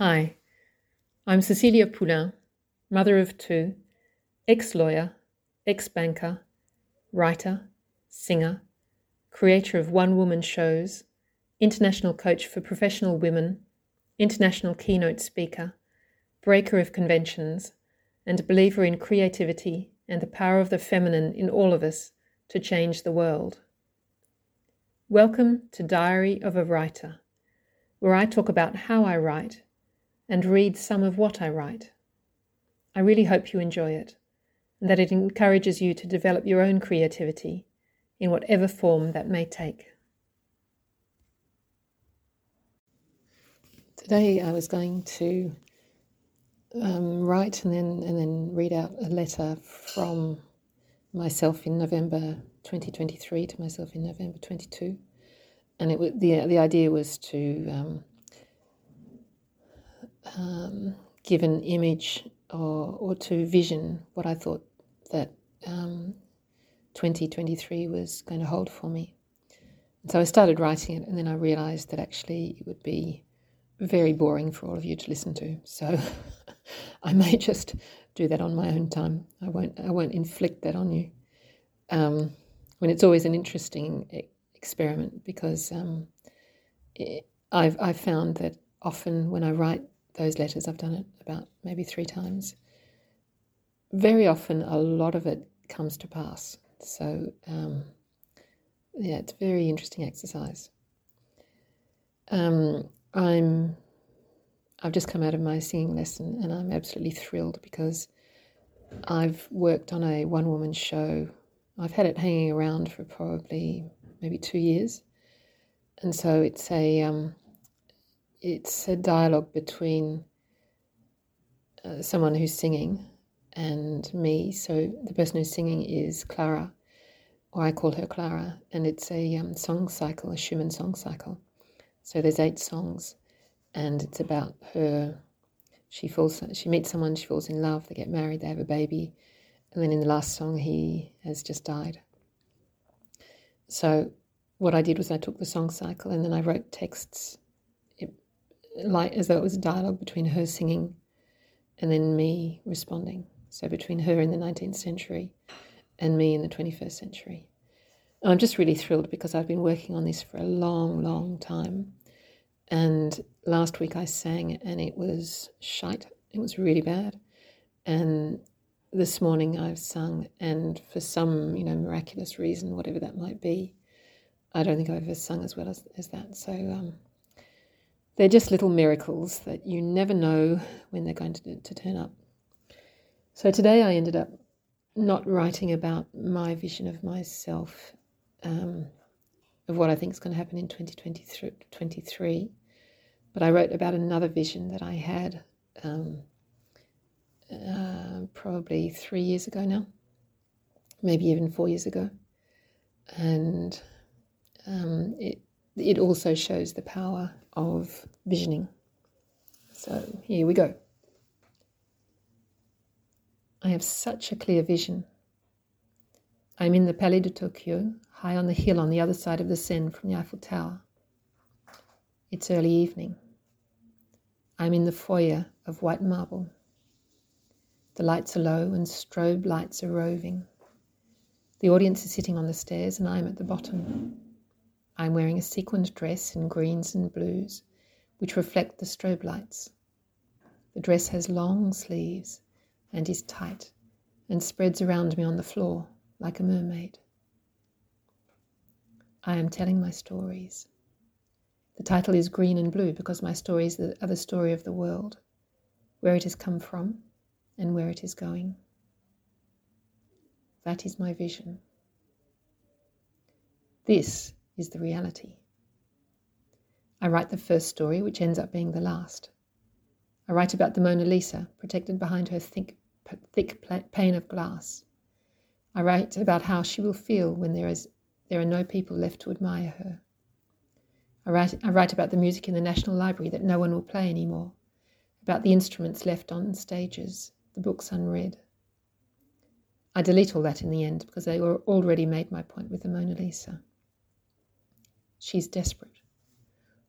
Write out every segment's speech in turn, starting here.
Hi, I'm Cecilia Poulain, mother of two, ex lawyer, ex banker, writer, singer, creator of one woman shows, international coach for professional women, international keynote speaker, breaker of conventions, and believer in creativity and the power of the feminine in all of us to change the world. Welcome to Diary of a Writer, where I talk about how I write and read some of what I write. I really hope you enjoy it and that it encourages you to develop your own creativity in whatever form that may take. Today I was going to um, write and then and then read out a letter from myself in November 2023 to myself in November 22, and it the the idea was to um, um, give an image or or to vision what I thought that um, 2023 was going to hold for me. And so I started writing it, and then I realised that actually it would be very boring for all of you to listen to. So I may just do that on my own time. I won't. I won't inflict that on you. Um, when it's always an interesting experiment because um, it, I've I've found that often when I write those letters, I've done it about maybe three times. Very often, a lot of it comes to pass. So um, yeah, it's a very interesting exercise. Um, I'm I've just come out of my singing lesson and I'm absolutely thrilled because I've worked on a one woman show. I've had it hanging around for probably maybe two years. And so it's a um, it's a dialogue between uh, someone who's singing and me. So the person who's singing is Clara, or I call her Clara, and it's a um, song cycle, a Schumann song cycle. So there's eight songs, and it's about her. She falls. She meets someone. She falls in love. They get married. They have a baby, and then in the last song, he has just died. So what I did was I took the song cycle and then I wrote texts, like as though it was a dialogue between her singing, and then me responding. So between her in the 19th century and me in the 21st century. I'm just really thrilled because I've been working on this for a long, long time. And last week I sang and it was shite. It was really bad. And this morning I've sung, and for some, you know, miraculous reason, whatever that might be, I don't think I've ever sung as well as, as that. So um, they're just little miracles that you never know when they're going to, to turn up. So today I ended up not writing about my vision of myself, um, of what I think is going to happen in 2023, but I wrote about another vision that I had um, uh, probably three years ago now, maybe even four years ago. And um, it, it also shows the power of visioning. So here we go. I have such a clear vision. I'm in the Palais de Tokyo, high on the hill on the other side of the Seine from the Eiffel Tower. It's early evening. I'm in the foyer of white marble. The lights are low and strobe lights are roving. The audience is sitting on the stairs and I'm at the bottom. I'm wearing a sequined dress in greens and blues, which reflect the strobe lights. The dress has long sleeves and is tight and spreads around me on the floor like a mermaid. I am telling my stories. The title is Green and Blue because my stories are the story of the world, where it has come from and where it is going. That is my vision. This is the reality. I write the first story, which ends up being the last. I write about the Mona Lisa, protected behind her thick, thick pane of glass. I write about how she will feel when there, is, there are no people left to admire her. I write, I write about the music in the National Library that no one will play anymore, about the instruments left on stages, the books unread. I delete all that in the end because I already made my point with the Mona Lisa. She's desperate.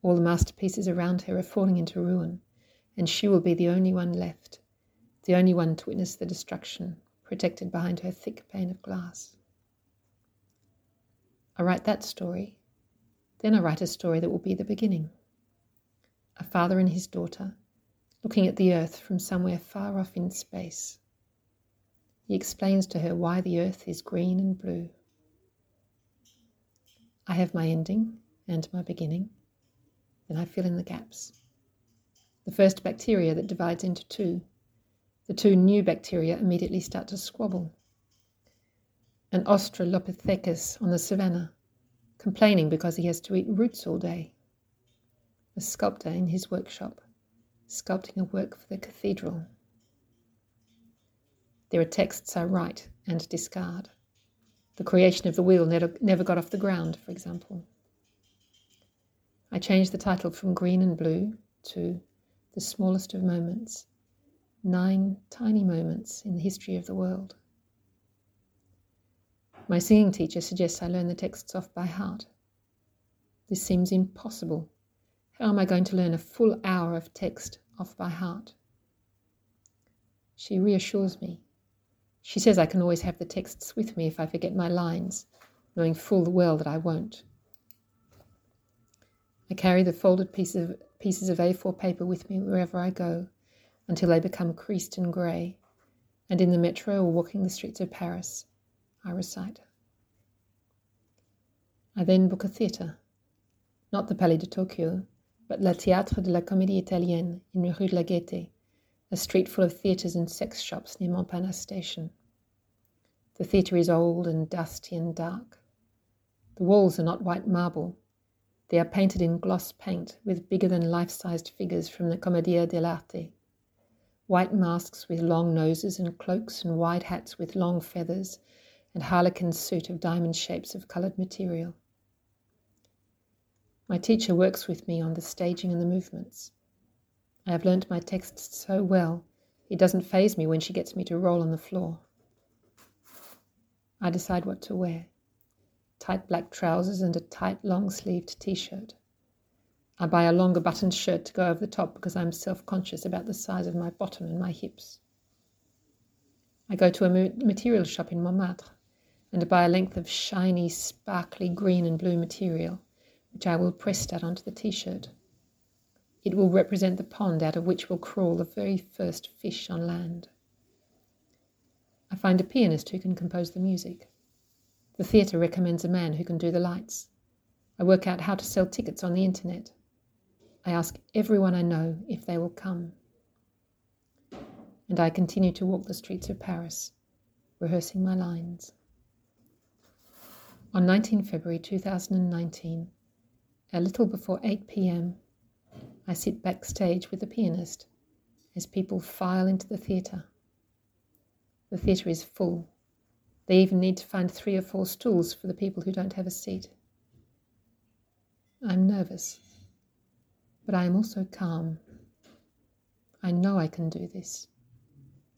All the masterpieces around her are falling into ruin, and she will be the only one left, the only one to witness the destruction, protected behind her thick pane of glass. I write that story. Then I write a story that will be the beginning. A father and his daughter, looking at the earth from somewhere far off in space. He explains to her why the earth is green and blue. I have my ending and my beginning, then I fill in the gaps. The first bacteria that divides into two. The two new bacteria immediately start to squabble. An Australopithecus on the savannah, complaining because he has to eat roots all day. A sculptor in his workshop, sculpting a work for the cathedral. There are texts I write and discard. The creation of the wheel never, never got off the ground, for example. I changed the title from Green and Blue to The Smallest of Moments Nine Tiny Moments in the History of the World. My singing teacher suggests I learn the texts off by heart. This seems impossible. How am I going to learn a full hour of text off by heart? She reassures me she says I can always have the texts with me if I forget my lines, knowing full well that I won't. I carry the folded pieces of, pieces of A4 paper with me wherever I go until they become creased and grey, and in the metro or walking the streets of Paris, I recite. I then book a theatre, not the Palais de Tokyo, but La Théâtre de la Comédie Italienne in Rue de la Gaîté, a street full of theatres and sex shops near Montparnasse station. The theatre is old and dusty and dark. The walls are not white marble. They are painted in gloss paint with bigger than life sized figures from the Commedia dell'arte. White masks with long noses and cloaks and wide hats with long feathers and harlequin suit of diamond shapes of coloured material. My teacher works with me on the staging and the movements. I have learnt my texts so well, it doesn't faze me when she gets me to roll on the floor. I decide what to wear tight black trousers and a tight long sleeved t shirt. I buy a longer buttoned shirt to go over the top because I'm self conscious about the size of my bottom and my hips. I go to a material shop in Montmartre and buy a length of shiny, sparkly green and blue material, which I will press that onto the t shirt. It will represent the pond out of which will crawl the very first fish on land. I find a pianist who can compose the music. The theatre recommends a man who can do the lights. I work out how to sell tickets on the internet. I ask everyone I know if they will come. And I continue to walk the streets of Paris, rehearsing my lines. On 19 February 2019, a little before 8 pm, I sit backstage with the pianist as people file into the theatre. The theatre is full. They even need to find three or four stools for the people who don't have a seat. I'm nervous, but I am also calm. I know I can do this.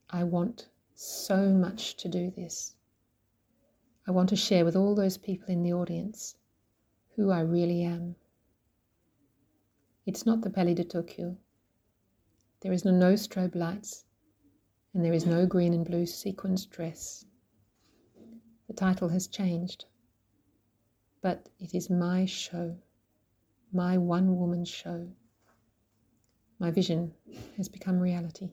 I want so much to do this. I want to share with all those people in the audience who I really am. It's not the Palais de Tokyo. There is no, no strobe lights and there is no green and blue sequins dress. The title has changed, but it is my show, my one woman show. My vision has become reality.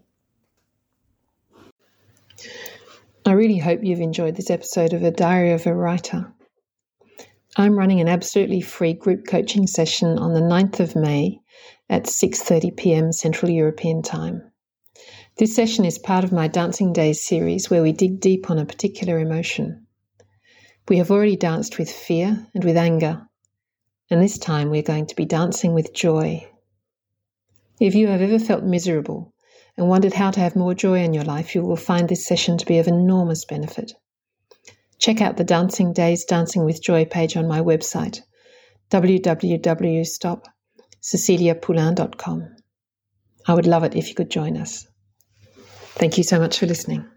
I really hope you've enjoyed this episode of A Diary of a Writer. I'm running an absolutely free group coaching session on the 9th of May at 6:30 p.m. Central European Time. This session is part of my Dancing Days series where we dig deep on a particular emotion. We have already danced with fear and with anger, and this time we're going to be dancing with joy. If you have ever felt miserable and wondered how to have more joy in your life, you will find this session to be of enormous benefit. Check out the Dancing Days Dancing with Joy page on my website, www.ceciliapoulin.com. I would love it if you could join us. Thank you so much for listening.